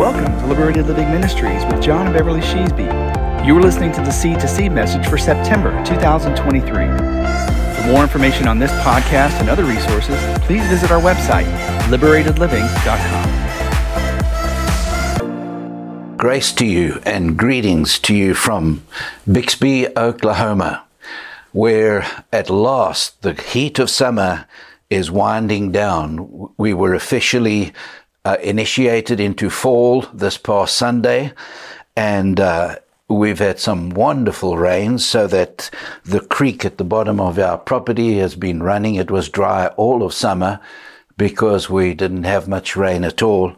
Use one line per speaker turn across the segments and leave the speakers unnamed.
Welcome to Liberated Living Ministries with John and Beverly Sheasby. You are listening to the Seed to Seed message for September 2023. For more information on this podcast and other resources, please visit our website, liberatedliving.com.
Grace to you and greetings to you from Bixby, Oklahoma, where at last the heat of summer is winding down. We were officially uh, initiated into fall this past Sunday, and uh, we've had some wonderful rains so that the creek at the bottom of our property has been running. It was dry all of summer because we didn't have much rain at all.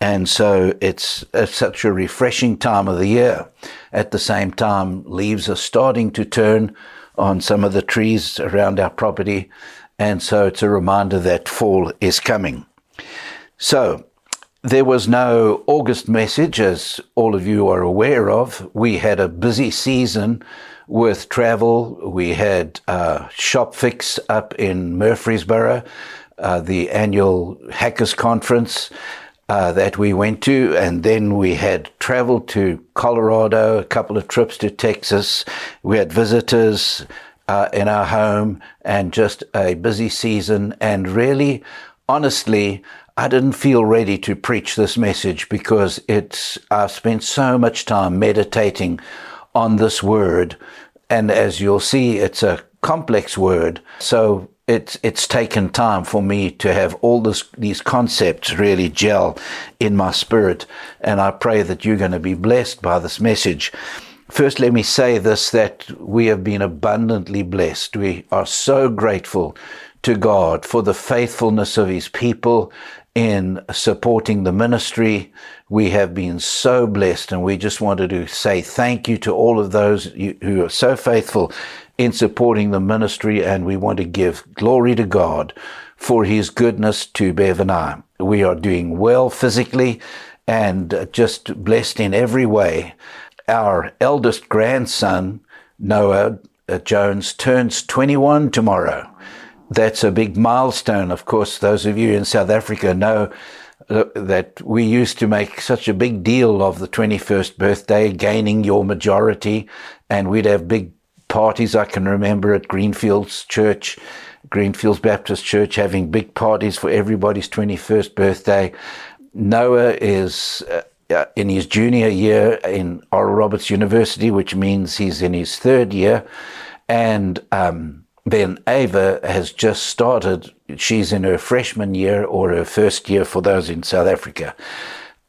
And so it's, it's such a refreshing time of the year. At the same time, leaves are starting to turn on some of the trees around our property. And so it's a reminder that fall is coming. So there was no August message, as all of you are aware of. We had a busy season with travel. We had uh, Shop Fix up in Murfreesboro, uh, the annual Hackers Conference uh, that we went to, and then we had travel to Colorado, a couple of trips to Texas. We had visitors uh, in our home, and just a busy season. And really, honestly, I didn't feel ready to preach this message because it's, I've spent so much time meditating on this word. And as you'll see, it's a complex word. So it's, it's taken time for me to have all this, these concepts really gel in my spirit. And I pray that you're going to be blessed by this message. First, let me say this that we have been abundantly blessed. We are so grateful to God for the faithfulness of His people in supporting the ministry. We have been so blessed, and we just wanted to say thank you to all of those who are so faithful in supporting the ministry, and we want to give glory to God for His goodness to Bev and I. We are doing well physically and just blessed in every way. Our eldest grandson, Noah uh, Jones, turns 21 tomorrow that's a big milestone. Of course, those of you in South Africa know that we used to make such a big deal of the 21st birthday, gaining your majority, and we'd have big parties. I can remember at Greenfields Church, Greenfields Baptist Church, having big parties for everybody's 21st birthday. Noah is uh, uh, in his junior year in Oral Roberts University, which means he's in his third year, and um, then Ava has just started. She's in her freshman year or her first year for those in South Africa.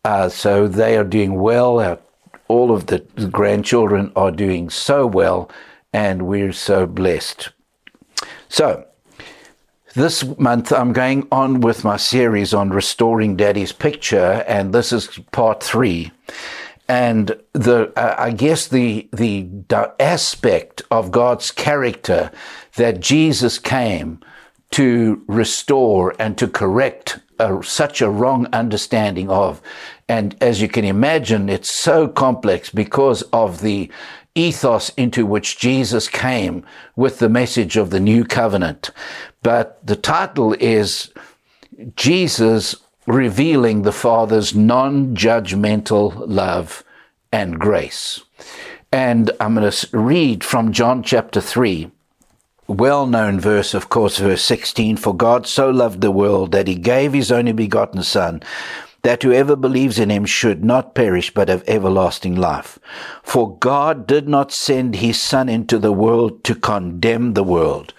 Uh, so they are doing well. Our, all of the grandchildren are doing so well, and we're so blessed. So, this month I'm going on with my series on restoring Daddy's picture, and this is part three and the uh, I guess the the aspect of God's character that Jesus came to restore and to correct a, such a wrong understanding of, and as you can imagine, it's so complex because of the ethos into which Jesus came with the message of the new covenant. But the title is Jesus revealing the Father's non judgmental love and grace. And I'm going to read from John chapter 3. Well known verse, of course, verse 16 For God so loved the world that he gave his only begotten Son, that whoever believes in him should not perish but have everlasting life. For God did not send his Son into the world to condemn the world.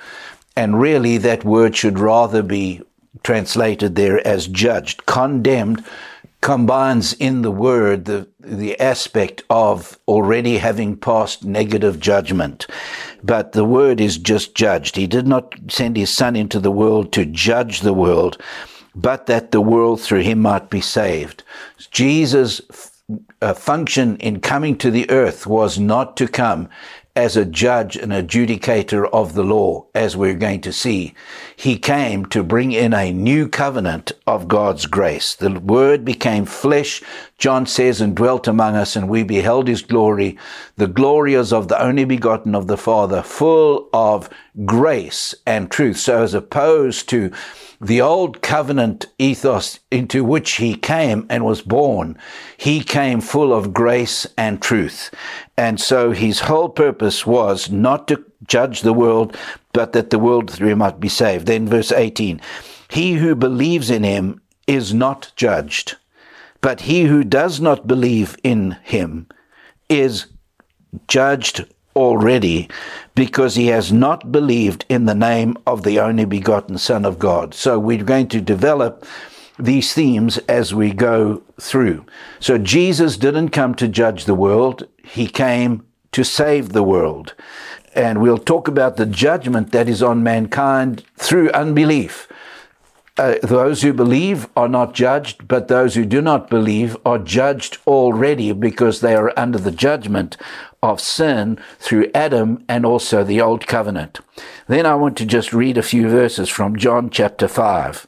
And really, that word should rather be translated there as judged. Condemned combines in the word the, the aspect of already having passed negative judgment. But the word is just judged. He did not send his son into the world to judge the world, but that the world through him might be saved. Jesus' uh, function in coming to the earth was not to come as a judge and adjudicator of the law, as we're going to see. He came to bring in a new covenant of God's grace. The word became flesh, John says, and dwelt among us, and we beheld his glory, the glory as of the only begotten of the Father, full of grace and truth. So as opposed to the old covenant ethos into which he came and was born, he came full of grace and truth. And so his whole purpose was not to judge the world, but that the world through him might be saved. Then verse 18, he who believes in him is not judged, but he who does not believe in him is judged already because he has not believed in the name of the only begotten Son of God. So we're going to develop these themes as we go through. So Jesus didn't come to judge the world, he came to save the world. And we'll talk about the judgment that is on mankind through unbelief. Uh, those who believe are not judged, but those who do not believe are judged already because they are under the judgment of sin through Adam and also the Old Covenant. Then I want to just read a few verses from John chapter 5.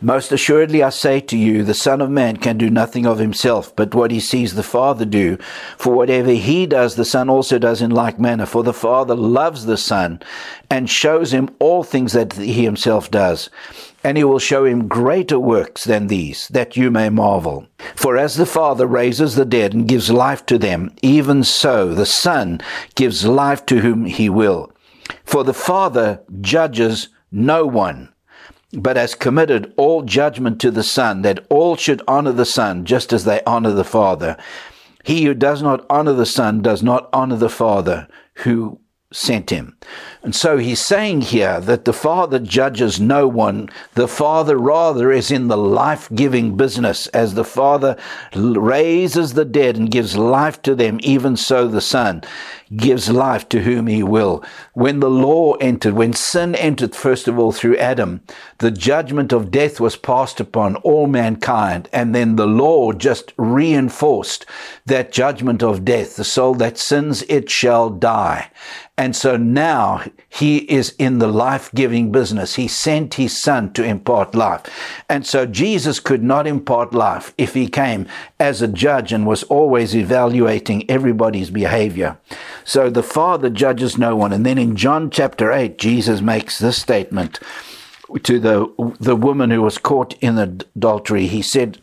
Most assuredly I say to you, the Son of Man can do nothing of himself, but what he sees the Father do. For whatever he does, the Son also does in like manner. For the Father loves the Son, and shows him all things that he himself does. And he will show him greater works than these, that you may marvel. For as the Father raises the dead and gives life to them, even so the Son gives life to whom he will. For the Father judges no one but has committed all judgment to the Son, that all should honor the Son just as they honor the Father. He who does not honor the Son does not honor the Father who sent him. And so he's saying here that the Father judges no one. The Father rather is in the life giving business. As the Father raises the dead and gives life to them, even so the Son gives life to whom he will. When the law entered, when sin entered, first of all, through Adam, the judgment of death was passed upon all mankind. And then the law just reinforced that judgment of death. The soul that sins, it shall die. And so now he is in the life giving business. He sent his son to impart life. And so Jesus could not impart life if he came as a judge and was always evaluating everybody's behavior. So the Father judges no one. And then in John chapter 8, Jesus makes this statement to the the woman who was caught in adultery. He said,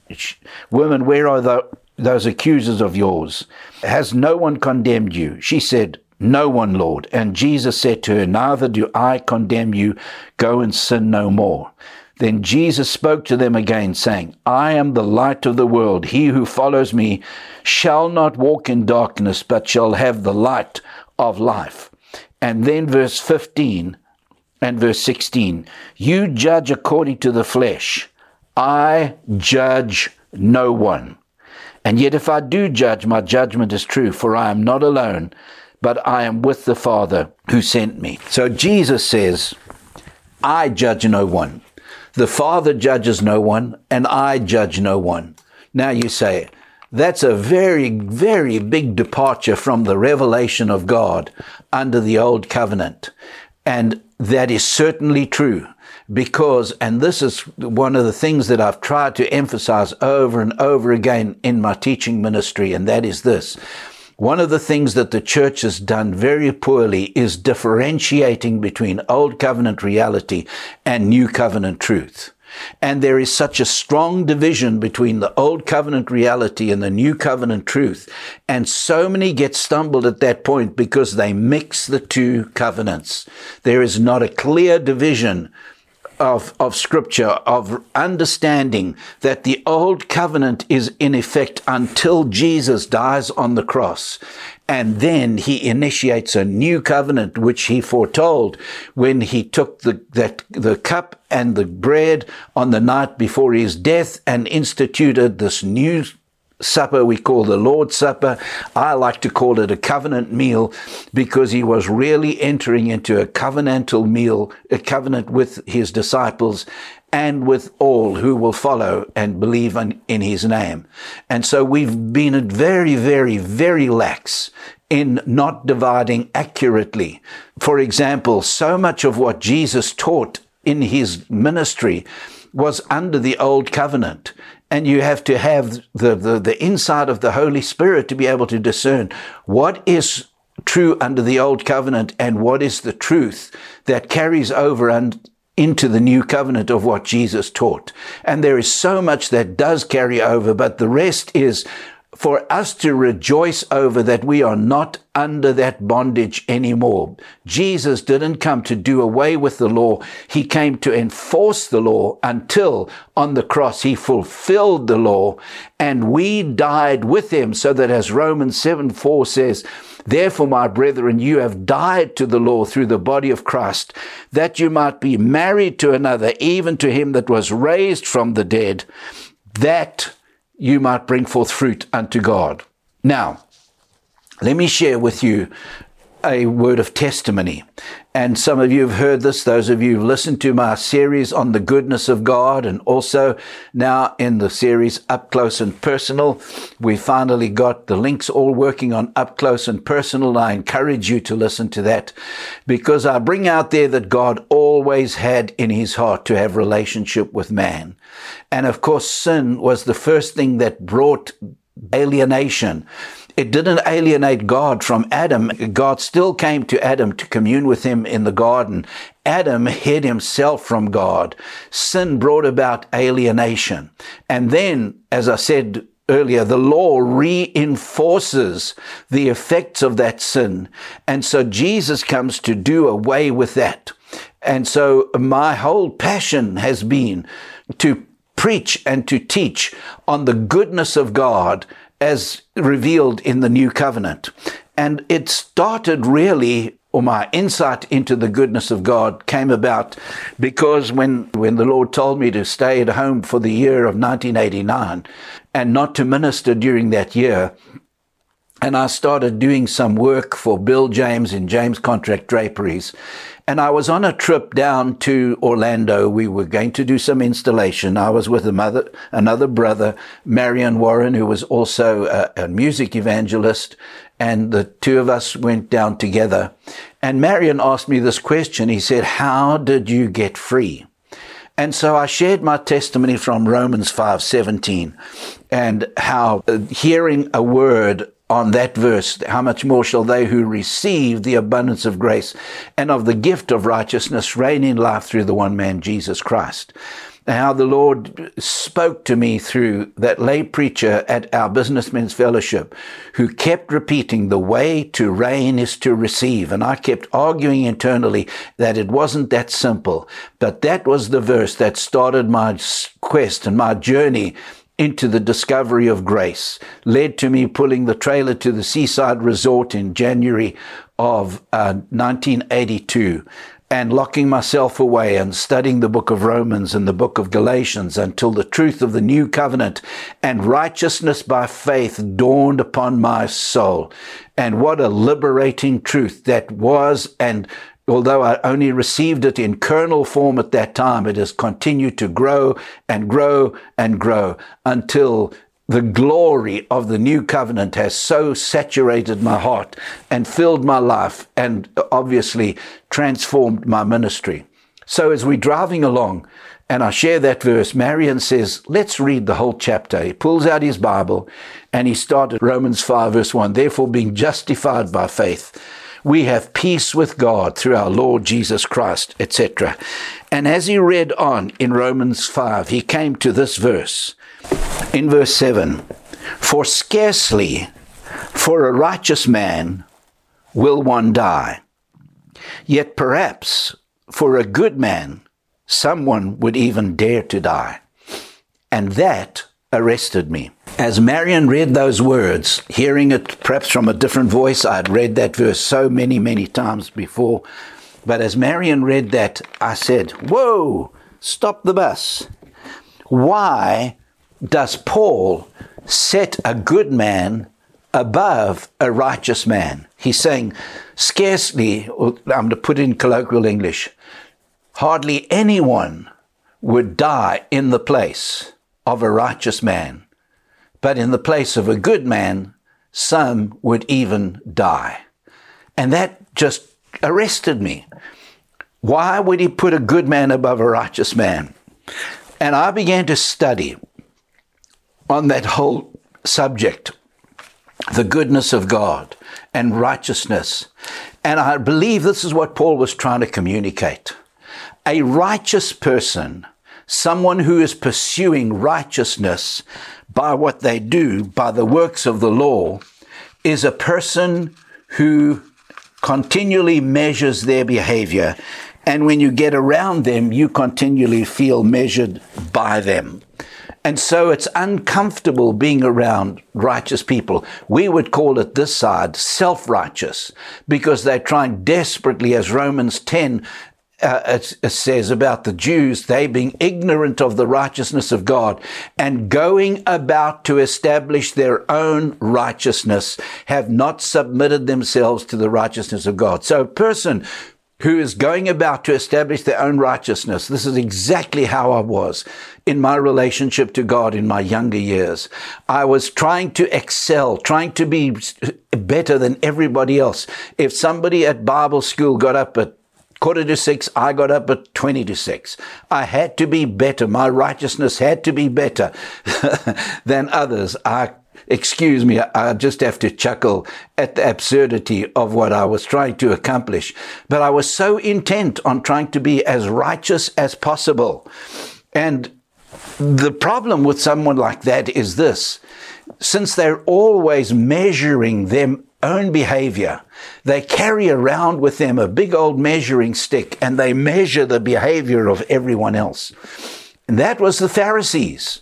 "Woman, where are the, those accusers of yours? Has no one condemned you?" She said, no one, Lord. And Jesus said to her, Neither do I condemn you. Go and sin no more. Then Jesus spoke to them again, saying, I am the light of the world. He who follows me shall not walk in darkness, but shall have the light of life. And then verse 15 and verse 16 You judge according to the flesh. I judge no one. And yet, if I do judge, my judgment is true, for I am not alone but I am with the Father who sent me. So Jesus says, I judge no one. The Father judges no one, and I judge no one. Now you say, that's a very, very big departure from the revelation of God under the old covenant. And that is certainly true because, and this is one of the things that I've tried to emphasize over and over again in my teaching ministry, and that is this one of the things that the church has done very poorly is differentiating between old covenant reality and new covenant truth. And there is such a strong division between the old covenant reality and the new covenant truth. And so many get stumbled at that point because they mix the two covenants. There is not a clear division of, of scripture, of understanding that the old covenant is in effect until Jesus dies on the cross. And then he initiates a new covenant, which he foretold when he took the, that, the cup and the bread on the night before his death and instituted this new supper we call the Lord's Supper. I like to call it a covenant meal because he was really entering into a covenantal meal, a covenant with his disciples and with all who will follow and believe in, in his name. And so we've been very, very, very lax in not dividing accurately. For example, so much of what Jesus taught in his ministry was under the old covenant. And you have to have the, the, the inside of the Holy Spirit to be able to discern what is true under the old covenant and what is the truth that carries over and into the new covenant of what Jesus taught. And there is so much that does carry over, but the rest is for us to rejoice over that we are not under that bondage anymore. Jesus didn't come to do away with the law. He came to enforce the law until on the cross he fulfilled the law and we died with him so that as Romans 7 4 says, Therefore, my brethren, you have died to the law through the body of Christ, that you might be married to another, even to him that was raised from the dead, that you might bring forth fruit unto God. Now, let me share with you a word of testimony. And some of you have heard this, those of you who've listened to my series on the goodness of God, and also now in the series Up Close and Personal. We finally got the links all working on Up Close and Personal. I encourage you to listen to that because I bring out there that God always had in his heart to have relationship with man. And of course, sin was the first thing that brought alienation it didn't alienate God from Adam. God still came to Adam to commune with him in the garden. Adam hid himself from God. Sin brought about alienation. And then, as I said earlier, the law reinforces the effects of that sin. And so Jesus comes to do away with that. And so my whole passion has been to preach and to teach on the goodness of God as revealed in the new covenant. And it started really, or my insight into the goodness of God came about because when, when the Lord told me to stay at home for the year of 1989 and not to minister during that year, and I started doing some work for Bill James in James Contract Draperies. And I was on a trip down to Orlando. We were going to do some installation. I was with mother, another brother, Marion Warren, who was also a, a music evangelist. And the two of us went down together. And Marion asked me this question. He said, how did you get free? And so I shared my testimony from Romans 5:17 and how uh, hearing a word on that verse, how much more shall they who receive the abundance of grace and of the gift of righteousness reign in life through the one man, Jesus Christ? How the Lord spoke to me through that lay preacher at our businessmen's fellowship who kept repeating the way to reign is to receive. And I kept arguing internally that it wasn't that simple. But that was the verse that started my quest and my journey into the discovery of grace led to me pulling the trailer to the seaside resort in January of uh, 1982 and locking myself away and studying the book of Romans and the book of Galatians until the truth of the new covenant and righteousness by faith dawned upon my soul. And what a liberating truth that was and although I only received it in kernel form at that time, it has continued to grow and grow and grow until the glory of the new covenant has so saturated my heart and filled my life and obviously transformed my ministry. So as we're driving along and I share that verse, Marion says, let's read the whole chapter. He pulls out his Bible and he started Romans 5 verse 1. Therefore being justified by faith we have peace with God through our Lord Jesus Christ, etc. And as he read on in Romans 5, he came to this verse. In verse 7 For scarcely for a righteous man will one die, yet perhaps for a good man someone would even dare to die. And that arrested me. As Marion read those words, hearing it perhaps from a different voice, I'd read that verse so many, many times before. But as Marion read that, I said, Whoa, stop the bus. Why does Paul set a good man above a righteous man. He's saying, scarcely, I'm going to put in colloquial English, hardly anyone would die in the place of a righteous man, but in the place of a good man, some would even die. And that just arrested me. Why would he put a good man above a righteous man? And I began to study on that whole subject the goodness of God and righteousness. And I believe this is what Paul was trying to communicate. A righteous person, someone who is pursuing righteousness by what they do, by the works of the law, is a person who continually measures their behavior. And when you get around them, you continually feel measured by them. And so it's uncomfortable being around righteous people. We would call it this side self-righteous because they're trying desperately, as Romans 10 uh, it, it says about the Jews, they being ignorant of the righteousness of God and going about to establish their own righteousness, have not submitted themselves to the righteousness of God. So a person who is going about to establish their own righteousness. This is exactly how I was in my relationship to God in my younger years. I was trying to excel, trying to be better than everybody else. If somebody at Bible school got up at quarter to six, I got up at 20 to six. I had to be better. My righteousness had to be better than others. I excuse me, I just have to chuckle at the absurdity of what I was trying to accomplish. But I was so intent on trying to be as righteous as possible. And the problem with someone like that is this. Since they're always measuring their own behavior, they carry around with them a big old measuring stick and they measure the behavior of everyone else. And that was the Pharisees.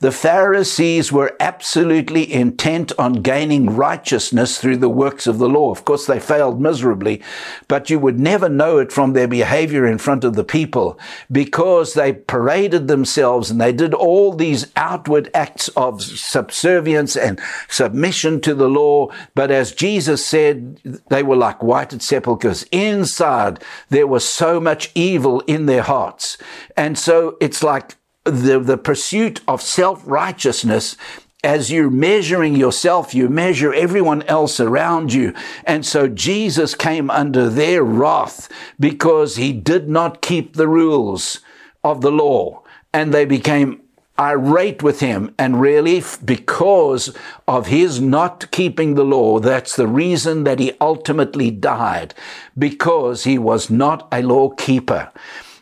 The Pharisees were absolutely intent on gaining righteousness through the works of the law. Of course, they failed miserably, but you would never know it from their behavior in front of the people because they paraded themselves and they did all these outward acts of subservience and submission to the law. But as Jesus said, they were like whited sepulchres. Inside, there was so much evil in their hearts. And so it's like the, the pursuit of self-righteousness as you're measuring yourself, you measure everyone else around you. And so Jesus came under their wrath because he did not keep the rules of the law. And they became irate with him. And really, because of his not keeping the law, that's the reason that he ultimately died, because he was not a law keeper.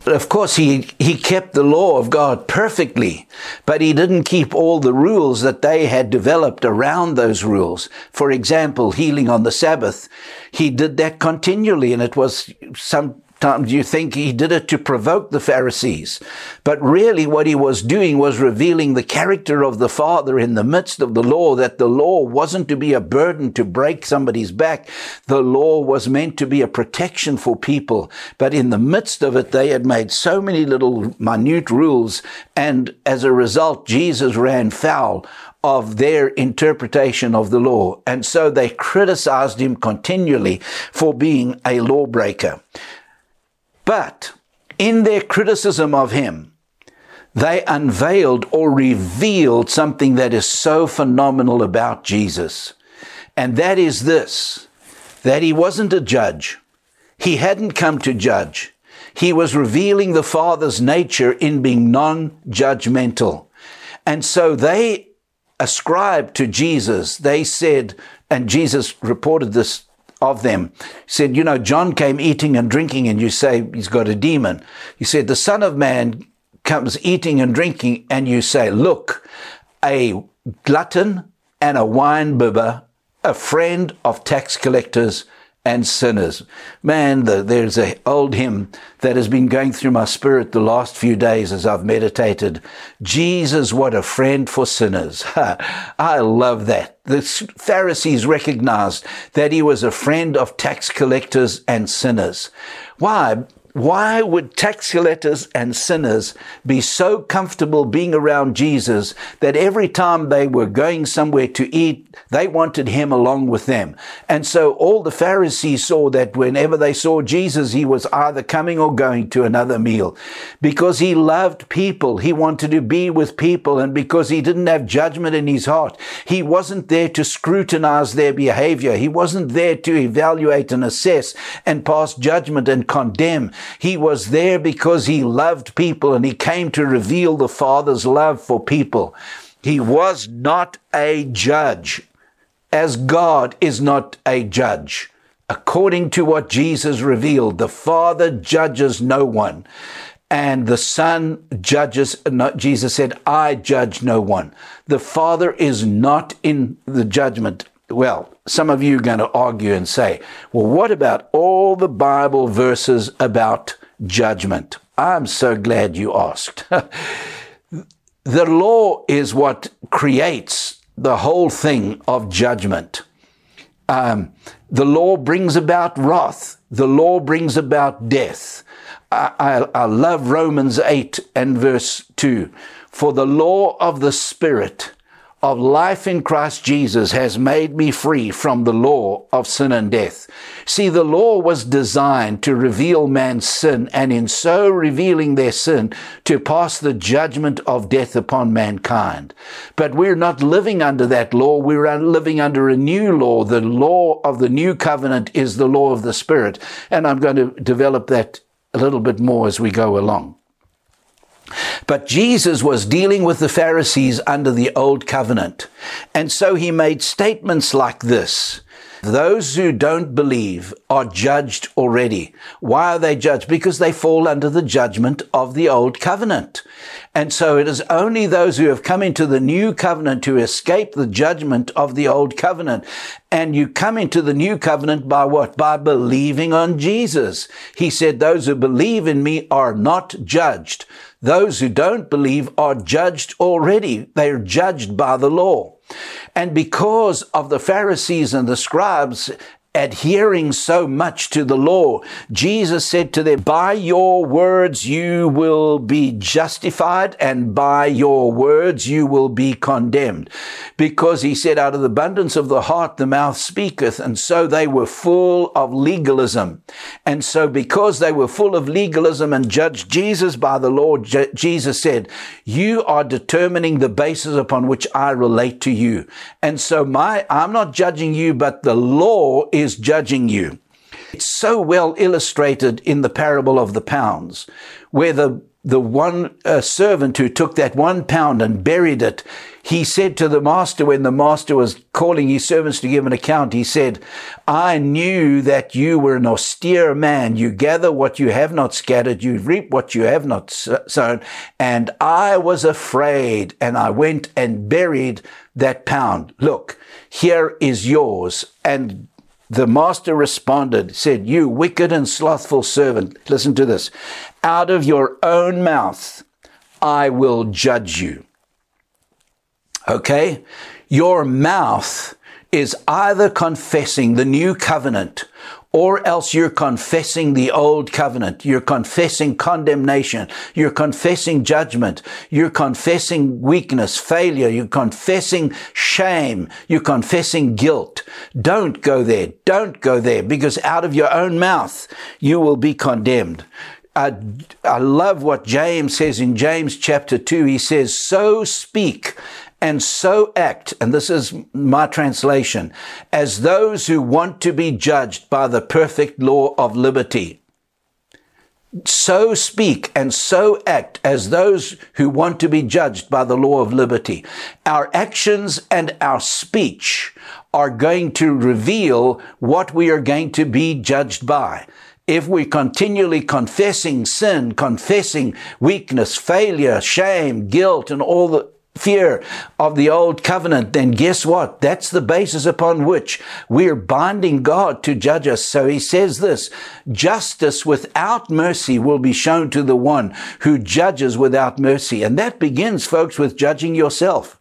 Of course, he, he kept the law of God perfectly, but he didn't keep all the rules that they had developed around those rules. For example, healing on the Sabbath. He did that continually, and it was some times you think he did it to provoke the Pharisees. But really what he was doing was revealing the character of the Father in the midst of the law, that the law wasn't to be a burden to break somebody's back. The law was meant to be a protection for people. But in the midst of it, they had made so many little minute rules. And as a result, Jesus ran foul of their interpretation of the law. And so they criticized him continually for being a lawbreaker. But in their criticism of him, they unveiled or revealed something that is so phenomenal about Jesus. And that is this, that he wasn't a judge. He hadn't come to judge. He was revealing the Father's nature in being non-judgmental. And so they ascribed to Jesus, they said, and Jesus reported this of them. He said, You know, John came eating and drinking, and you say he's got a demon. He said, The Son of Man comes eating and drinking, and you say, Look, a glutton and a wine bibber, a friend of tax collectors and sinners. Man, the, there's an old hymn that has been going through my spirit the last few days as I've meditated. Jesus, what a friend for sinners. I love that. The Pharisees recognized that he was a friend of tax collectors and sinners. Why? Why would tax collectors and sinners be so comfortable being around Jesus that every time they were going somewhere to eat, they wanted him along with them? And so all the Pharisees saw that whenever they saw Jesus, he was either coming or going to another meal because he loved people. He wanted to be with people. And because he didn't have judgment in his heart, he wasn't there to scrutinize their behavior. He wasn't there to evaluate and assess and pass judgment and condemn. He was there because he loved people and he came to reveal the Father's love for people. He was not a judge, as God is not a judge. According to what Jesus revealed, the Father judges no one. And the Son judges, not, Jesus said, I judge no one. The Father is not in the judgment. Well, some of you are going to argue and say, well, what about all the Bible verses about judgment? I'm so glad you asked. the law is what creates the whole thing of judgment. Um, the law brings about wrath. The law brings about death. I, I, I love Romans 8 and verse 2. For the law of the Spirit of life in Christ Jesus has made me free from the law of sin and death. See, the law was designed to reveal man's sin and in so revealing their sin to pass the judgment of death upon mankind. But we're not living under that law. We're living under a new law. The law of the new covenant is the law of the Spirit. And I'm going to develop that a little bit more as we go along. But Jesus was dealing with the Pharisees under the old covenant. And so he made statements like this. Those who don't believe are judged already. Why are they judged? Because they fall under the judgment of the old covenant. And so it is only those who have come into the new covenant who escape the judgment of the old covenant. And you come into the new covenant by what? By believing on Jesus. He said, those who believe in me are not judged. Those who don't believe are judged already. They are judged by the law. And because of the Pharisees and the scribes adhering so much to the law, Jesus said to them, By your words you will be justified, and by your words you will be condemned. Because he said, Out of the abundance of the heart the mouth speaketh. And so they were full of legalism. And so because they were full of legalism and judged Jesus by the law, Je- Jesus said, You are determining the basis upon which I relate to you. And so my, I'm not judging you, but the law is judging you. It's so well illustrated in the parable of the pounds, where the the one uh, servant who took that one pound and buried it, he said to the master when the master was calling his servants to give an account, he said, I knew that you were an austere man. You gather what you have not scattered, you reap what you have not sown. And I was afraid and I went and buried that pound. Look, here is yours. And the master responded, said, You wicked and slothful servant, listen to this. Out of your own mouth I will judge you. Okay? Your mouth is either confessing the new covenant or else you're confessing the old covenant. You're confessing condemnation. You're confessing judgment. You're confessing weakness, failure. You're confessing shame. You're confessing guilt. Don't go there. Don't go there because out of your own mouth, you will be condemned. I, I love what James says in James chapter 2. He says, So speak and so act, and this is my translation, as those who want to be judged by the perfect law of liberty. So speak and so act as those who want to be judged by the law of liberty. Our actions and our speech are going to reveal what we are going to be judged by if we're continually confessing sin, confessing weakness, failure, shame, guilt, and all the fear of the old covenant, then guess what? That's the basis upon which we're binding God to judge us. So he says this, justice without mercy will be shown to the one who judges without mercy. And that begins, folks, with judging yourself.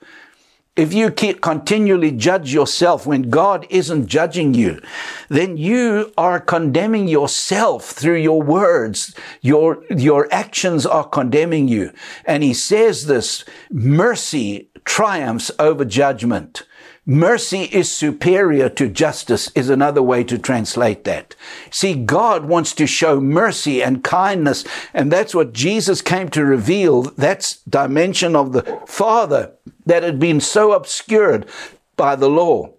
If you keep continually judge yourself when God isn't judging you, then you are condemning yourself through your words. Your, your actions are condemning you. And he says this, mercy triumphs over judgment. Mercy is superior to justice is another way to translate that. See, God wants to show mercy and kindness, and that's what Jesus came to reveal. That's dimension of the Father that had been so obscured by the law.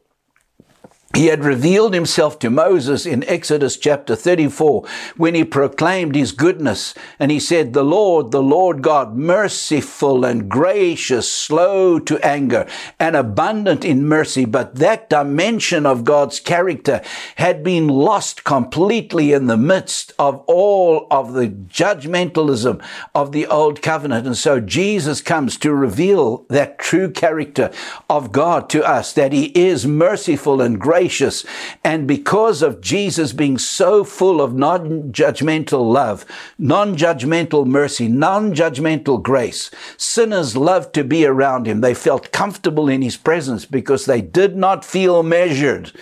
He had revealed himself to Moses in Exodus chapter 34 when he proclaimed his goodness. And he said, The Lord, the Lord God, merciful and gracious, slow to anger, and abundant in mercy. But that dimension of God's character had been lost completely in the midst of all of the judgmentalism of the old covenant. And so Jesus comes to reveal that true character of God to us, that he is merciful and gracious gracious. And because of Jesus being so full of non judgmental love, non judgmental mercy, non judgmental grace, sinners loved to be around him. They felt comfortable in his presence because they did not feel measured.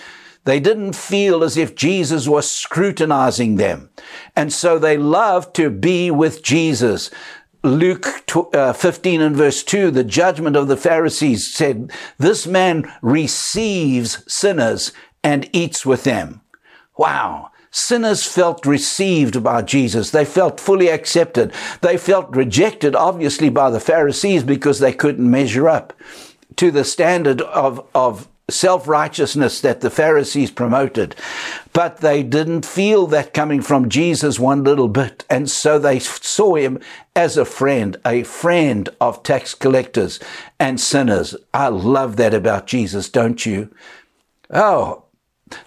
They didn't feel as if Jesus was scrutinizing them. And so they loved to be with Jesus. Luke uh, 15 and verse 2, the judgment of the Pharisees said, This man receives sinners and eats with them. Wow. Sinners felt received by Jesus. They felt fully accepted. They felt rejected, obviously, by the Pharisees because they couldn't measure up to the standard of, of self righteousness that the Pharisees promoted. But they didn't feel that coming from Jesus one little bit. And so they saw him as a friend, a friend of tax collectors and sinners. I love that about Jesus, don't you? Oh,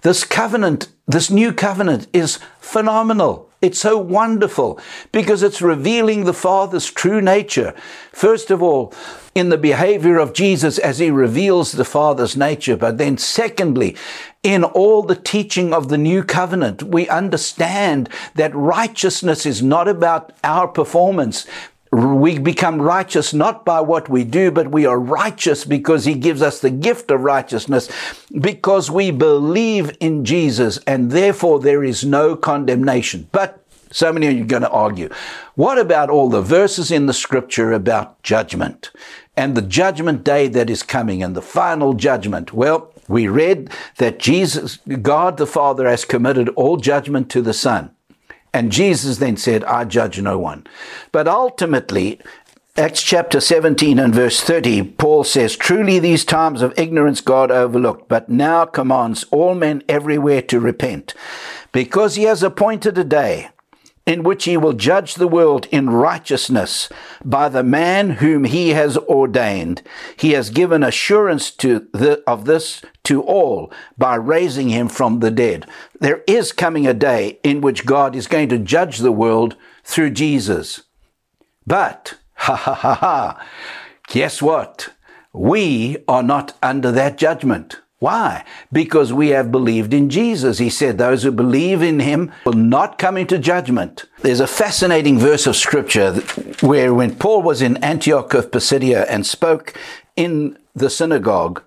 this covenant, this new covenant is phenomenal. It's so wonderful because it's revealing the Father's true nature. First of all, in the behavior of Jesus as he reveals the Father's nature. But then secondly, in all the teaching of the new covenant, we understand that righteousness is not about our performance, we become righteous not by what we do, but we are righteous because he gives us the gift of righteousness because we believe in Jesus and therefore there is no condemnation. But so many of you are going to argue. What about all the verses in the scripture about judgment and the judgment day that is coming and the final judgment? Well, we read that Jesus, God the Father has committed all judgment to the Son. And Jesus then said, I judge no one. But ultimately, Acts chapter 17 and verse 30, Paul says, Truly these times of ignorance God overlooked, but now commands all men everywhere to repent, because he has appointed a day in which he will judge the world in righteousness by the man whom he has ordained. He has given assurance to the, of this to all by raising him from the dead. There is coming a day in which God is going to judge the world through Jesus. But, ha ha ha ha, guess what? We are not under that judgment. Why? Because we have believed in Jesus. He said those who believe in him will not come into judgment. There's a fascinating verse of scripture where when Paul was in Antioch of Pisidia and spoke in the synagogue,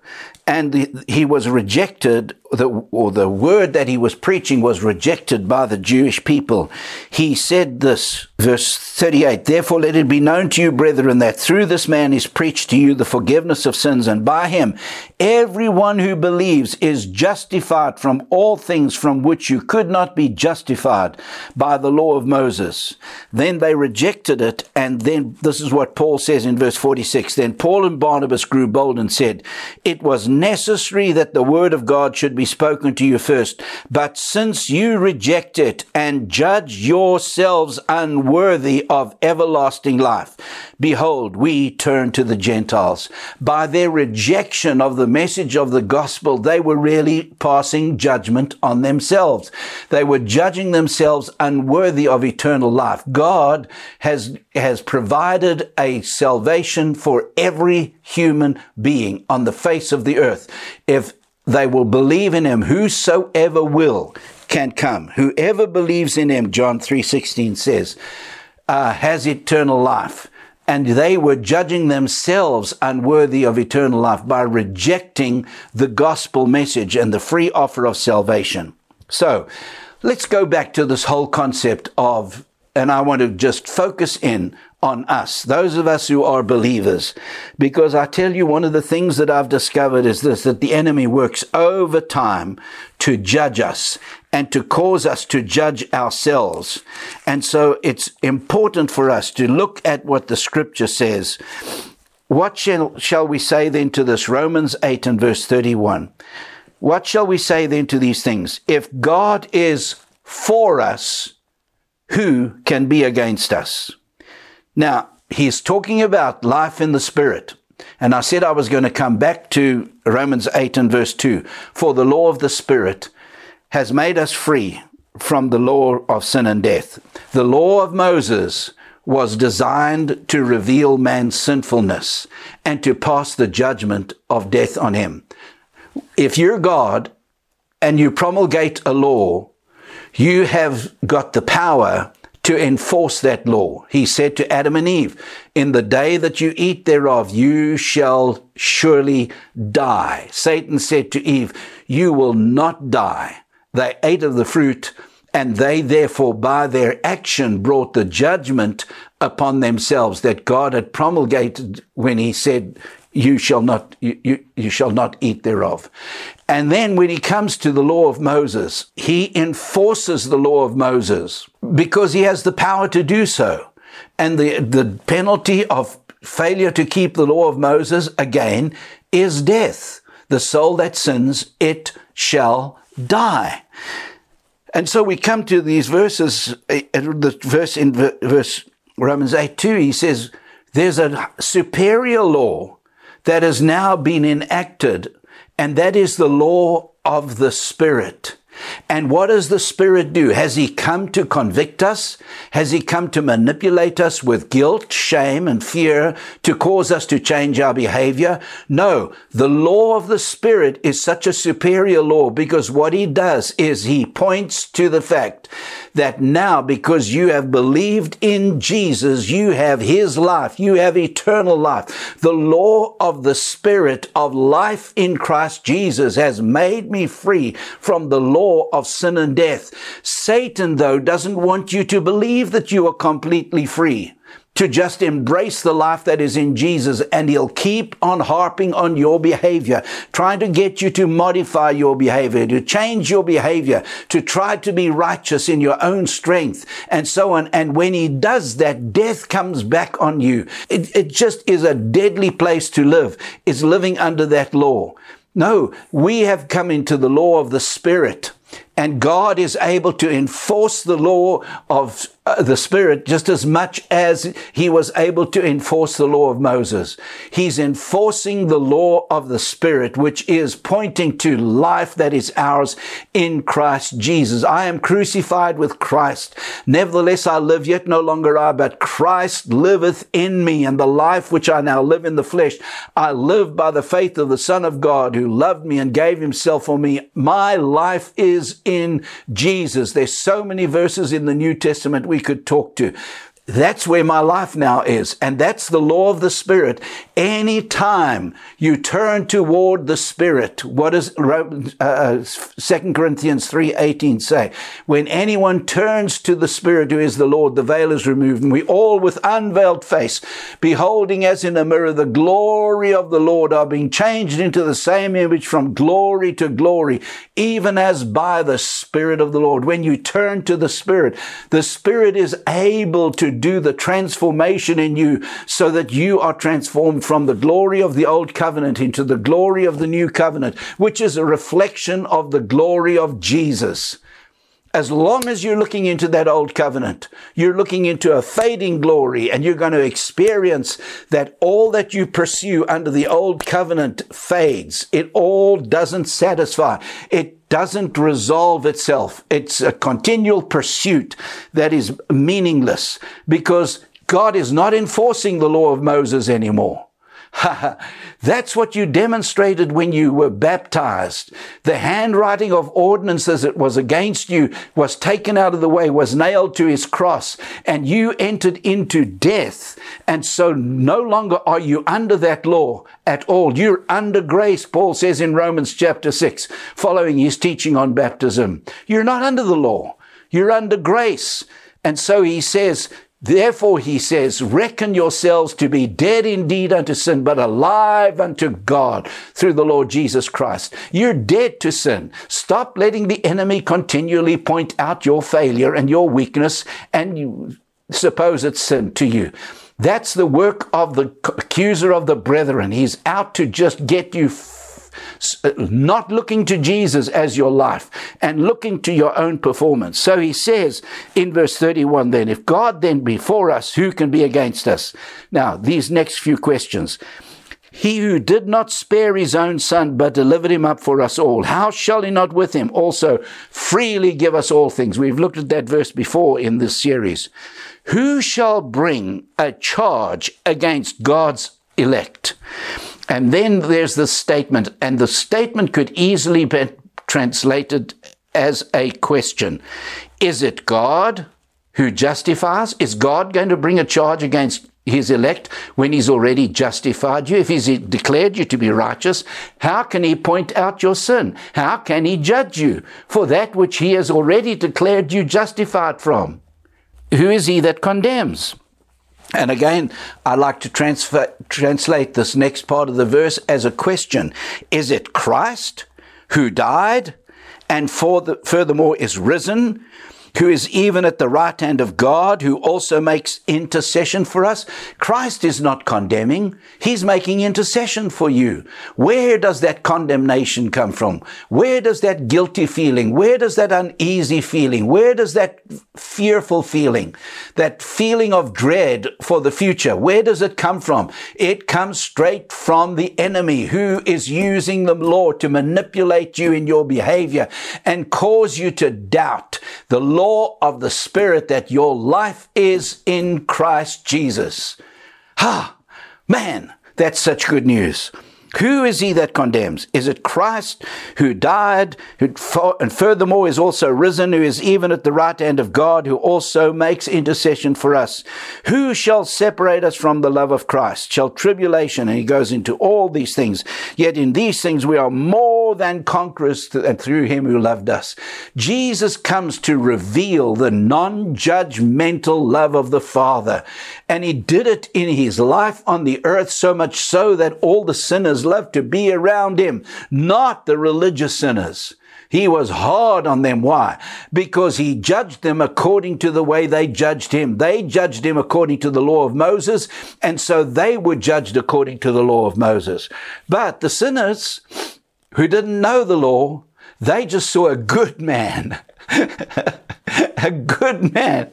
and the, he was rejected, the, or the word that he was preaching was rejected by the Jewish people. He said this, verse 38, Therefore let it be known to you, brethren, that through this man is preached to you the forgiveness of sins, and by him everyone who believes is justified from all things from which you could not be justified by the law of Moses. Then they rejected it, and then this is what Paul says in verse 46, Then Paul and Barnabas grew bold and said, It was necessary that the word of God should be spoken to you first. But since you reject it and judge yourselves unworthy of everlasting life, behold, we turn to the Gentiles. By their rejection of the message of the gospel, they were really passing judgment on themselves. They were judging themselves unworthy of eternal life. God has, has provided a salvation for every human being on the face of the earth. If they will believe in him, whosoever will can come. Whoever believes in him, John 3.16 says, uh, has eternal life. and they were judging themselves unworthy of eternal life by rejecting the gospel message and the free offer of salvation. So let's go back to this whole concept of, and I want to just focus in on us, those of us who are believers. Because I tell you, one of the things that I've discovered is this, that the enemy works over time to judge us and to cause us to judge ourselves. And so it's important for us to look at what the scripture says. What shall, shall we say then to this? Romans 8 and verse 31. What shall we say then to these things? If God is for us, who can be against us? Now, he's talking about life in the Spirit. And I said I was going to come back to Romans 8 and verse 2. For the law of the Spirit has made us free from the law of sin and death. The law of Moses was designed to reveal man's sinfulness and to pass the judgment of death on him. If you're God and you promulgate a law, you have got the power to enforce that law. He said to Adam and Eve, in the day that you eat thereof, you shall surely die. Satan said to Eve, you will not die. They ate of the fruit and they therefore by their action brought the judgment upon themselves that God had promulgated when he said, you shall not, you, you, you shall not eat thereof. And then when he comes to the law of Moses, he enforces the law of Moses because he has the power to do so. And the, the penalty of failure to keep the law of Moses again is death. The soul that sins, it shall die. And so we come to these verses, uh, the verse in verse Romans 8 2, he says, there's a superior law that has now been enacted, and that is the law of the Spirit. And what does the Spirit do? Has He come to convict us? Has He come to manipulate us with guilt, shame, and fear to cause us to change our behavior? No. The law of the Spirit is such a superior law because what He does is He points to the fact that now because you have believed in Jesus, you have His life. You have eternal life. The law of the Spirit of life in Christ Jesus has made me free from the law of sin and death. Satan, though, doesn't want you to believe that you are completely free to just embrace the life that is in Jesus and he'll keep on harping on your behavior, trying to get you to modify your behavior, to change your behavior, to try to be righteous in your own strength and so on. And when he does that, death comes back on you. It, it just is a deadly place to live, is living under that law. No, we have come into the law of the Spirit. And God is able to enforce the law of Uh, the Spirit just as much as he was able to enforce the law of Moses. He's enforcing the law of the Spirit, which is pointing to life that is ours in Christ Jesus. I am crucified with Christ. Nevertheless, I live yet no longer I, but Christ liveth in me. And the life which I now live in the flesh, I live by the faith of the Son of God who loved me and gave himself for me. My life is in Jesus. There's so many verses in the New Testament we could talk to. That's where my life now is. And that's the law of the Spirit. Anytime you turn toward the Spirit, what does uh, 2 Corinthians 3.18 say? When anyone turns to the Spirit who is the Lord, the veil is removed. And we all with unveiled face, beholding as in a mirror the glory of the Lord, are being changed into the same image from glory to glory, even as by the Spirit of the Lord. When you turn to the Spirit, the Spirit is able to do the transformation in you so that you are transformed from the glory of the old covenant into the glory of the new covenant, which is a reflection of the glory of Jesus. As long as you're looking into that old covenant, you're looking into a fading glory and you're going to experience that all that you pursue under the old covenant fades. It all doesn't satisfy. It doesn't resolve itself. It's a continual pursuit that is meaningless because God is not enforcing the law of Moses anymore. That's what you demonstrated when you were baptized. The handwriting of ordinances that was against you was taken out of the way, was nailed to his cross, and you entered into death. And so no longer are you under that law at all. You're under grace, Paul says in Romans chapter 6, following his teaching on baptism. You're not under the law. You're under grace. And so he says, Therefore, he says, reckon yourselves to be dead indeed unto sin, but alive unto God through the Lord Jesus Christ. You're dead to sin. Stop letting the enemy continually point out your failure and your weakness and you suppose it's sin to you. That's the work of the accuser of the brethren. He's out to just get you Uh, not looking to Jesus as your life and looking to your own performance. So he says in verse 31 then, if God then be for us, who can be against us? Now, these next few questions. He who did not spare his own son, but delivered him up for us all, how shall he not with him also freely give us all things? We've looked at that verse before in this series. Who shall bring a charge against God's elect? And then there's the statement, and the statement could easily be translated as a question. Is it God who justifies? Is God going to bring a charge against his elect when he's already justified you? If he's declared you to be righteous, how can he point out your sin? How can he judge you for that which he has already declared you justified from? Who is he that condemns? And again, I like to transfer, translate this next part of the verse as a question. Is it Christ who died and for the, furthermore is risen, who is even at the right hand of God, who also makes intercession for us. Christ is not condemning. He's making intercession for you. Where does that condemnation come from? Where does that guilty feeling? Where does that uneasy feeling? Where does that fearful feeling? That feeling of dread for the future? Where does it come from? It comes straight from the enemy who is using the law to manipulate you in your behavior and cause you to doubt the Lord law of the Spirit that your life is in Christ Jesus. Ha! Man, that's such good news. Who is he that condemns? Is it Christ who died, who, and furthermore is also risen, who is even at the right hand of God, who also makes intercession for us? Who shall separate us from the love of Christ? Shall tribulation, and he goes into all these things. Yet in these things we are more than conquerors through him who loved us. Jesus comes to reveal the non-judgmental love of the Father. And he did it in his life on the earth so much so that all the sinners loved to be around him, not the religious sinners. He was hard on them. Why? Because he judged them according to the way they judged him. They judged him according to the law of Moses, and so they were judged according to the law of Moses. But the sinners who didn't know the law, they just saw a good man. a good man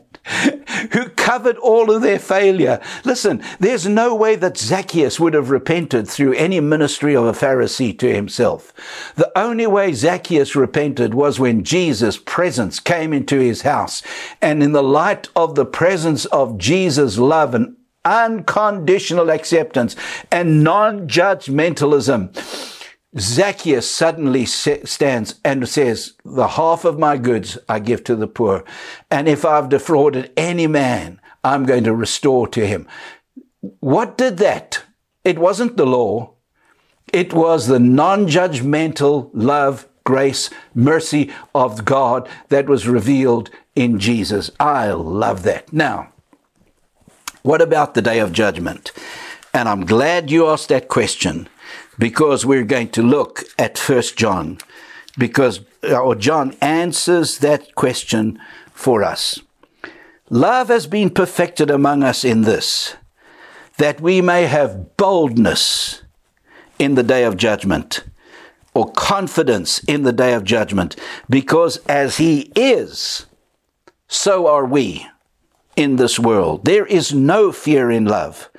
who covered all of their failure. Listen, there's no way that Zacchaeus would have repented through any ministry of a Pharisee to himself. The only way Zacchaeus repented was when Jesus' presence came into his house. And in the light of the presence of Jesus' love and unconditional acceptance and non-judgmentalism, Zacchaeus suddenly stands and says, The half of my goods I give to the poor. And if I've defrauded any man, I'm going to restore to him. What did that? It wasn't the law. It was the non-judgmental love, grace, mercy of God that was revealed in Jesus. I love that. Now, what about the day of judgment? And I'm glad you asked that question because we're going to look at First John, because or John answers that question for us. Love has been perfected among us in this, that we may have boldness in the day of judgment, or confidence in the day of judgment, because as He is, so are we in this world. There is no fear in love,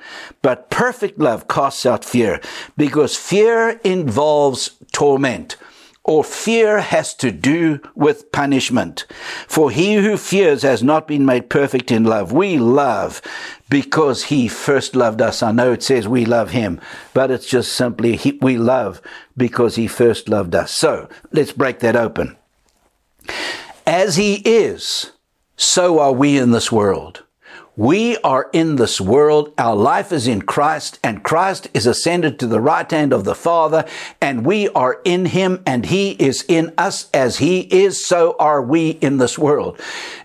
but perfect love casts out fear because fear involves torment or fear has to do with punishment. For he who fears has not been made perfect in love. We love because he first loved us. I know it says we love him, but it's just simply he, we love because he first loved us. So let's break that open. As he is, so are we in this world. We are in this world. Our life is in Christ and Christ is ascended to the right hand of the Father and we are in him and he is in us as he is. So are we in this world.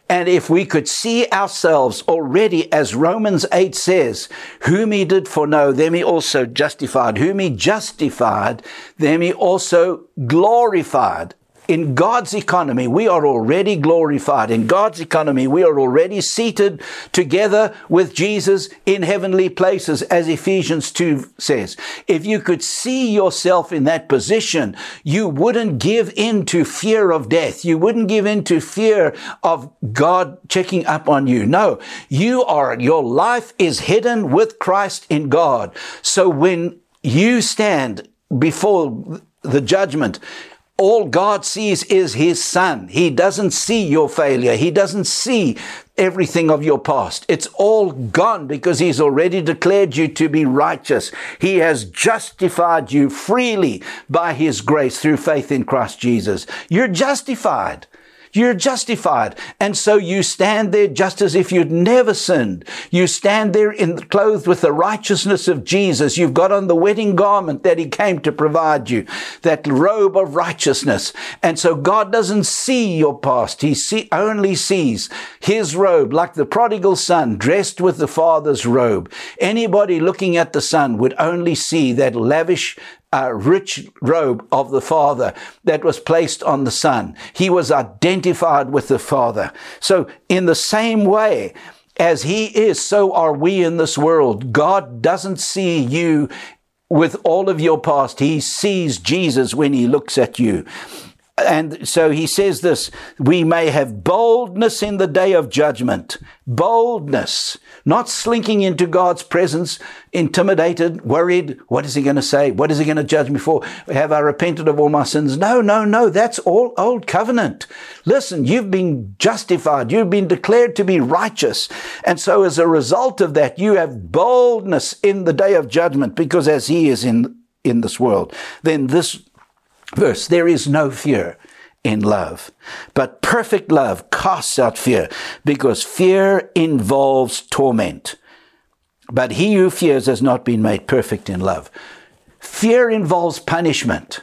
And if we could see ourselves already, as Romans 8 says, whom he did foreknow, them he also justified. Whom he justified, them he also glorified in God's economy, we are already glorified. In God's economy, we are already seated together with Jesus in heavenly places, as Ephesians 2 says. If you could see yourself in that position, you wouldn't give in to fear of death. You wouldn't give in to fear of God checking up on you. No, you are, your life is hidden with Christ in God. So when you stand before the judgment, all God sees is His Son. He doesn't see your failure. He doesn't see everything of your past. It's all gone because He's already declared you to be righteous. He has justified you freely by His grace through faith in Christ Jesus. You're justified. You're justified. And so you stand there just as if you'd never sinned. You stand there in, clothed with the righteousness of Jesus. You've got on the wedding garment that he came to provide you, that robe of righteousness. And so God doesn't see your past. He see, only sees his robe, like the prodigal son dressed with the father's robe. Anybody looking at the son would only see that lavish uh, rich robe of the Father that was placed on the Son. He was identified with the Father. So, in the same way, as He is, so are we in this world. God doesn't see you with all of your past. He sees Jesus when He looks at you. And so he says this, we may have boldness in the day of judgment. Boldness. Not slinking into God's presence, intimidated, worried. What is he going to say? What is he going to judge me for? Have I repented of all my sins? No, no, no. That's all old covenant. Listen, you've been justified. You've been declared to be righteous. And so as a result of that, you have boldness in the day of judgment because as he is in, in this world, then this verse, there is no fear in love. But perfect love casts out fear because fear involves torment. But he who fears has not been made perfect in love. Fear involves punishment.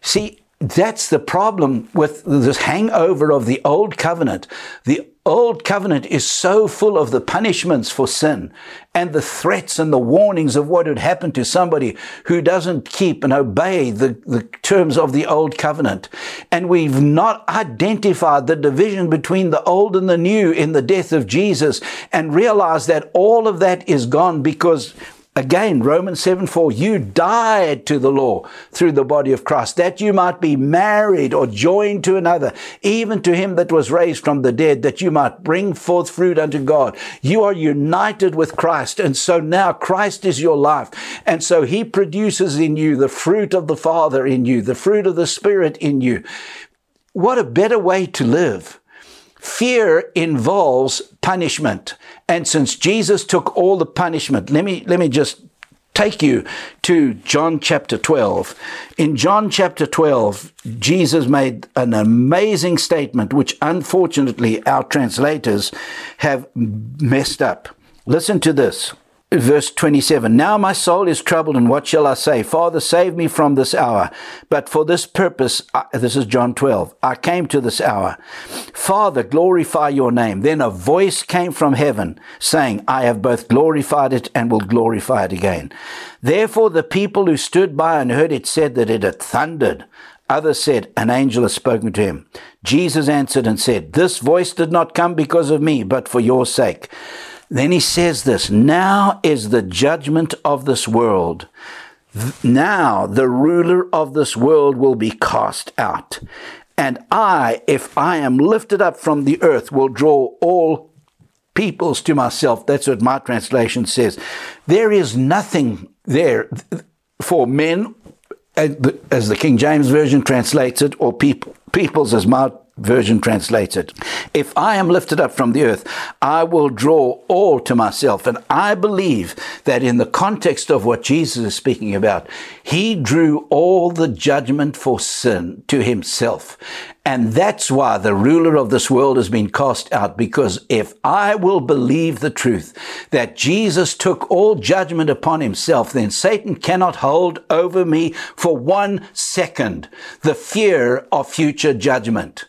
See, that's the problem with this hangover of the old covenant. The old covenant is so full of the punishments for sin and the threats and the warnings of what would happen to somebody who doesn't keep and obey the, the terms of the old covenant. And we've not identified the division between the old and the new in the death of Jesus and realized that all of that is gone because Again, Romans 7 4, you died to the law through the body of Christ, that you might be married or joined to another, even to him that was raised from the dead, that you might bring forth fruit unto God. You are united with Christ. And so now Christ is your life. And so he produces in you the fruit of the Father in you, the fruit of the Spirit in you. What a better way to live. Fear involves punishment. And since Jesus took all the punishment, let me, let me just take you to John chapter 12. In John chapter 12, Jesus made an amazing statement, which unfortunately our translators have messed up. Listen to this verse 27 Now my soul is troubled, and what shall I say? Father, save me from this hour. But for this purpose, I, this is John 12, I came to this hour. Father, glorify your name. Then a voice came from heaven saying, I have both glorified it and will glorify it again. Therefore, the people who stood by and heard it said that it had thundered. Others said, An angel has spoken to him. Jesus answered and said, This voice did not come because of me, but for your sake. Then he says this Now is the judgment of this world. Now the ruler of this world will be cast out. And I, if I am lifted up from the earth, will draw all peoples to myself. That's what my translation says. There is nothing there for men as the King James Version translates it, or people, peoples as my version translated. If I am lifted up from the earth, I will draw all to myself. And I believe that in the context of what Jesus is speaking about, he drew all the judgment for sin to himself. And that's why the ruler of this world has been cast out. Because if I will believe the truth that Jesus took all judgment upon himself, then Satan cannot hold over me for one second the fear of future judgment.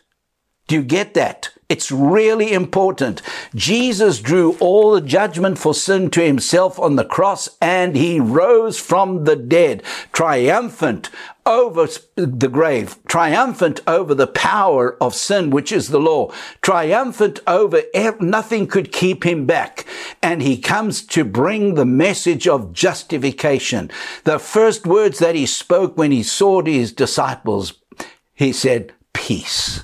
Do you get that? It's really important. Jesus drew all the judgment for sin to himself on the cross and he rose from the dead, triumphant over the grave, triumphant over the power of sin, which is the law, triumphant over nothing could keep him back. And he comes to bring the message of justification. The first words that he spoke when he saw his disciples, he said, peace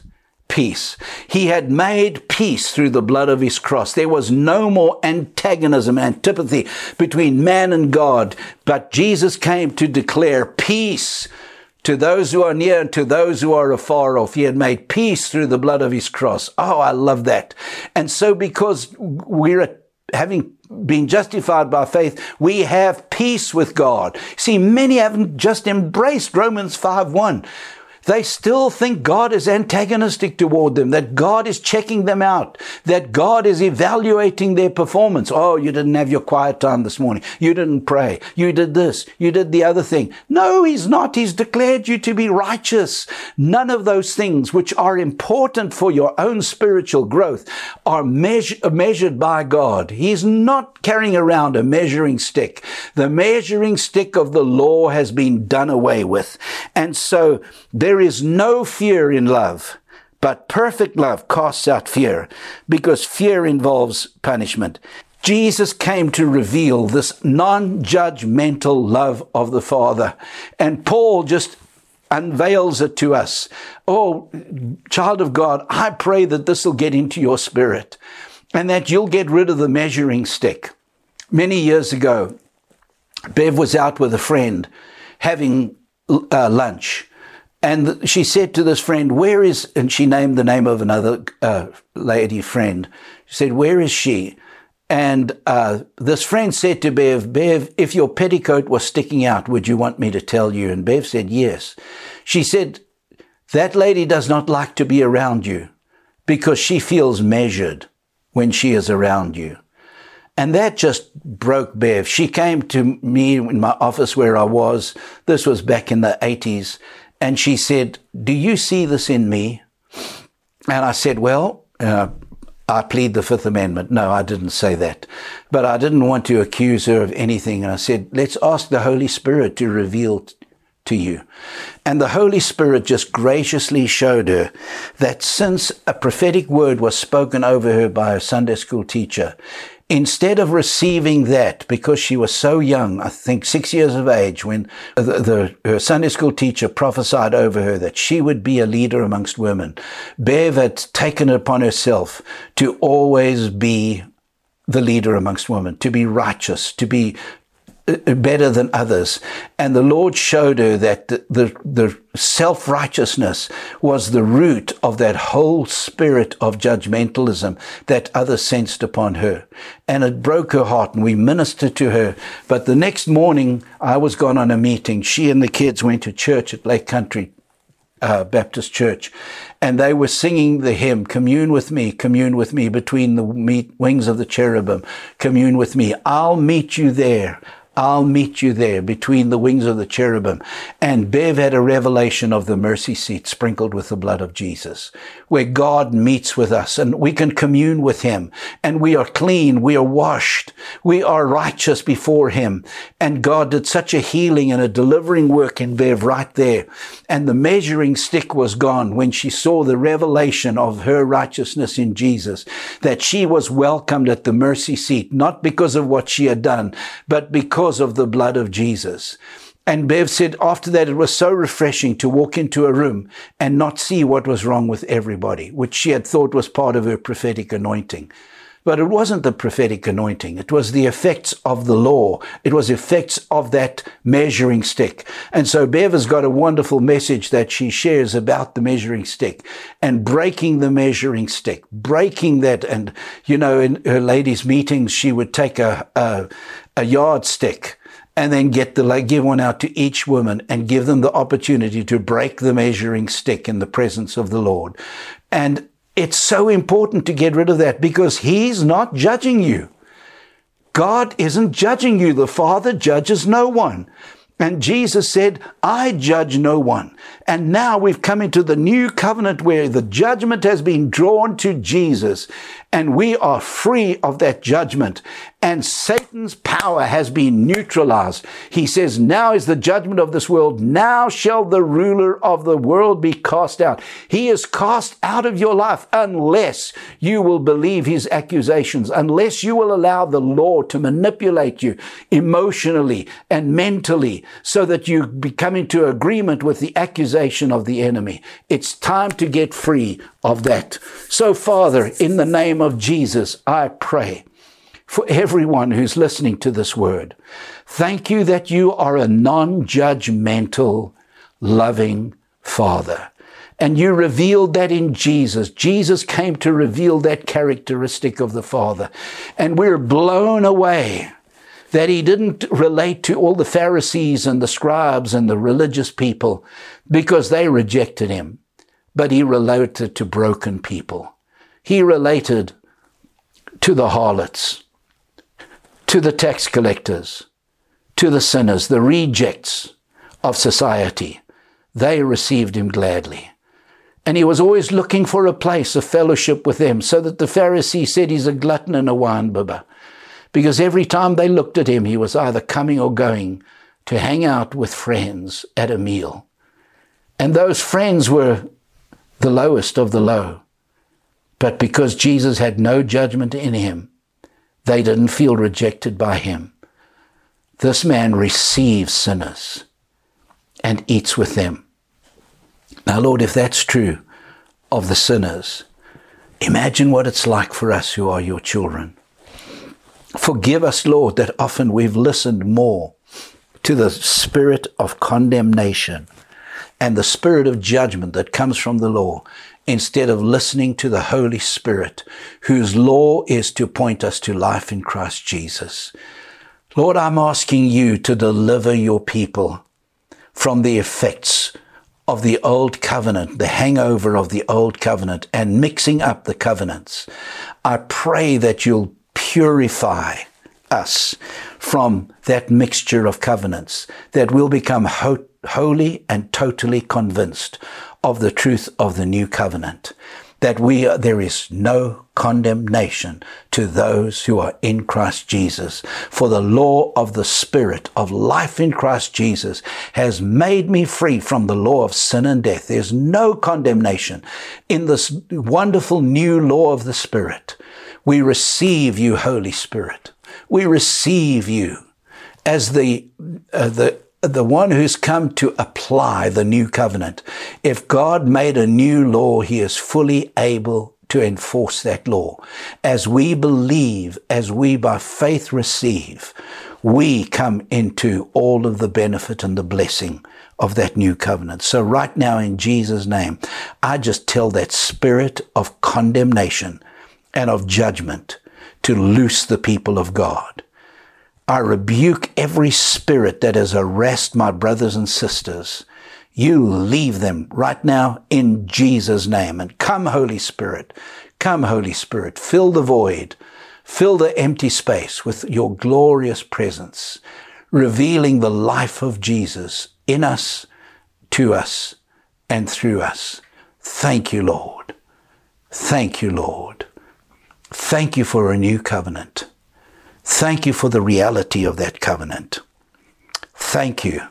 peace. He had made peace through the blood of his cross. There was no more antagonism, antipathy between man and God, but Jesus came to declare peace to those who are near and to those who are afar off. He had made peace through the blood of his cross. Oh, I love that. And so because we're having been justified by faith, we have peace with God. See, many haven't just embraced Romans 5 1 they still think God is antagonistic toward them, that God is checking them out, that God is evaluating their performance. Oh, you didn't have your quiet time this morning. You didn't pray. You did this. You did the other thing. No, He's not. He's declared you to be righteous. None of those things which are important for your own spiritual growth are measure, measured by God. He's not carrying around a measuring stick. The measuring stick of the law has been done away with. And so there there is no fear in love, but perfect love casts out fear because fear involves punishment. Jesus came to reveal this non judgmental love of the Father. And Paul just unveils it to us. Oh, child of God, I pray that this will get into your spirit and that you'll get rid of the measuring stick. Many years ago, Bev was out with a friend having uh, lunch and she said to this friend, Where is, and she named the name of another uh, lady friend. She said, Where is she? And uh, this friend said to Bev, Bev, if your petticoat was sticking out, would you want me to tell you? And Bev said, Yes. She said, That lady does not like to be around you because she feels measured when she is around you. And that just broke Bev. She came to me in my office where I was. This was back in the 80s. And she said, Do you see this in me? And I said, Well, uh, I plead the Fifth Amendment. No, I didn't say that. But I didn't want to accuse her of anything. And I said, Let's ask the Holy Spirit to reveal t- to you. And the Holy Spirit just graciously showed her that since a prophetic word was spoken over her by a Sunday school teacher, Instead of receiving that, because she was so young, I think six years of age, when the, the, her Sunday school teacher prophesied over her that she would be a leader amongst women, Bev had taken it upon herself to always be the leader amongst women, to be righteous, to be better than others. And the Lord showed her that the, the, the self-righteousness was the root of that whole spirit of judgmentalism that others sensed upon her. And it broke her heart and we ministered to her. But the next morning I was gone on a meeting. She and the kids went to church at Lake Country uh, Baptist Church, and they were singing the hymn, Commune with me, commune with me, between the wings of the cherubim, commune with me. I'll meet you there. I'll meet you there between the wings of the cherubim. And Bev had a revelation of the mercy seat sprinkled with the blood of Jesus, where God meets with us and we can commune with him and we are clean. We are washed. We are righteous before him. And God did such a healing and a delivering work in Bev right there. And the measuring stick was gone when she saw the revelation of her righteousness in Jesus, that she was welcomed at the mercy seat, not because of what she had done, but because because of the blood of Jesus. And Bev said after that, it was so refreshing to walk into a room and not see what was wrong with everybody, which she had thought was part of her prophetic anointing. But it wasn't the prophetic anointing. It was the effects of the law. It was effects of that measuring stick. And so Bev has got a wonderful message that she shares about the measuring stick and breaking the measuring stick, breaking that. And, you know, in her ladies' meetings, she would take a, a, a yardstick and then get the like give one out to each woman and give them the opportunity to break the measuring stick in the presence of the Lord. And it's so important to get rid of that because He's not judging you. God isn't judging you. The Father judges no one. And Jesus said, I judge no one. And now we've come into the new covenant where the judgment has been drawn to Jesus and we are free of that judgment. And Satan's power has been neutralized. He says, now is the judgment of this world. Now shall the ruler of the world be cast out. He is cast out of your life unless you will believe his accusations, unless you will allow the law to manipulate you emotionally and mentally so that you become into agreement with the of the enemy. It's time to get free of that. So Father, in the name of Jesus, I pray for everyone who's listening to this word. Thank you that you are a non-judgmental, loving Father. And you revealed that in Jesus. Jesus came to reveal that characteristic of the Father. And we're blown away that he didn't relate to all the Pharisees and the scribes and the religious people because they rejected him. But he related to broken people. He related to the harlots to the tax collectors, to the sinners, the rejects of society. They received him gladly. And he was always looking for a place of fellowship with them, so that the Pharisee said he's a glutton and a wine bibber. Because every time they looked at him, he was either coming or going to hang out with friends at a meal. And those friends were the lowest of the low. But because Jesus had no judgment in him, they didn't feel rejected by him. This man receives sinners and eats with them. Now, Lord, if that's true of the sinners, imagine what it's like for us who are your children. Forgive us, Lord, that often we've listened more to the spirit of condemnation and the spirit of judgment that comes from the law instead of listening to the Holy Spirit, whose law is to point us to life in Christ Jesus. Lord, I'm asking you to deliver your people from the effects of the old covenant, the hangover of the old covenant, and mixing up the covenants. I pray that you'll purify us from that mixture of covenants, that we'll become ho- holy and totally convinced of the truth of the new covenant that we uh, there is no condemnation to those who are in Christ Jesus. For the law of the spirit of life in Christ Jesus has made me free from the law of sin and death. There's no condemnation in this wonderful new law of the spirit we receive you holy spirit we receive you as the uh, the the one who's come to apply the new covenant. If God made a new law, he is fully able to enforce that law. As we believe, as we by faith receive, we come into all of the benefit and the blessing of that new covenant. So right now in Jesus' name, I just tell that spirit of condemnation and of judgment to loose the people of God. I rebuke every spirit that has harassed my brothers and sisters. You leave them right now in Jesus' name. And come, Holy Spirit. Come, Holy Spirit. Fill the void. Fill the empty space with your glorious presence, revealing the life of Jesus in us, to us, and through us. Thank you, Lord. Thank you, Lord. Thank you for a new covenant. Thank you for the reality of that covenant. Thank you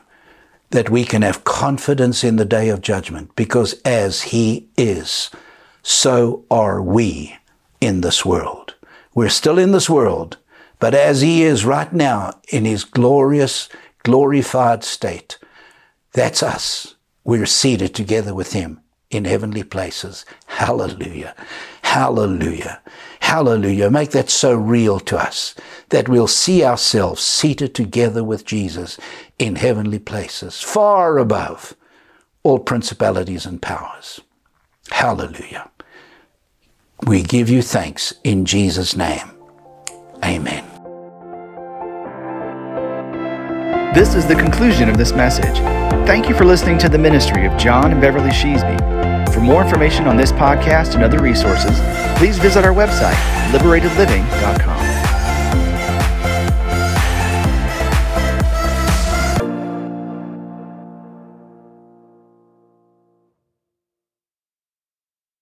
that we can have confidence in the day of judgment because as He is, so are we in this world. We're still in this world, but as He is right now in His glorious, glorified state, that's us. We're seated together with Him in heavenly places. Hallelujah. Hallelujah. Hallelujah. Make that so real to us that we'll see ourselves seated together with Jesus in heavenly places, far above all principalities and powers. Hallelujah. We give you thanks in Jesus' name. Amen.
This is the conclusion of this message. Thank you for listening to the ministry of John and Beverly Sheasby. For more information on this podcast and other resources, please visit our website, liberatedliving.com.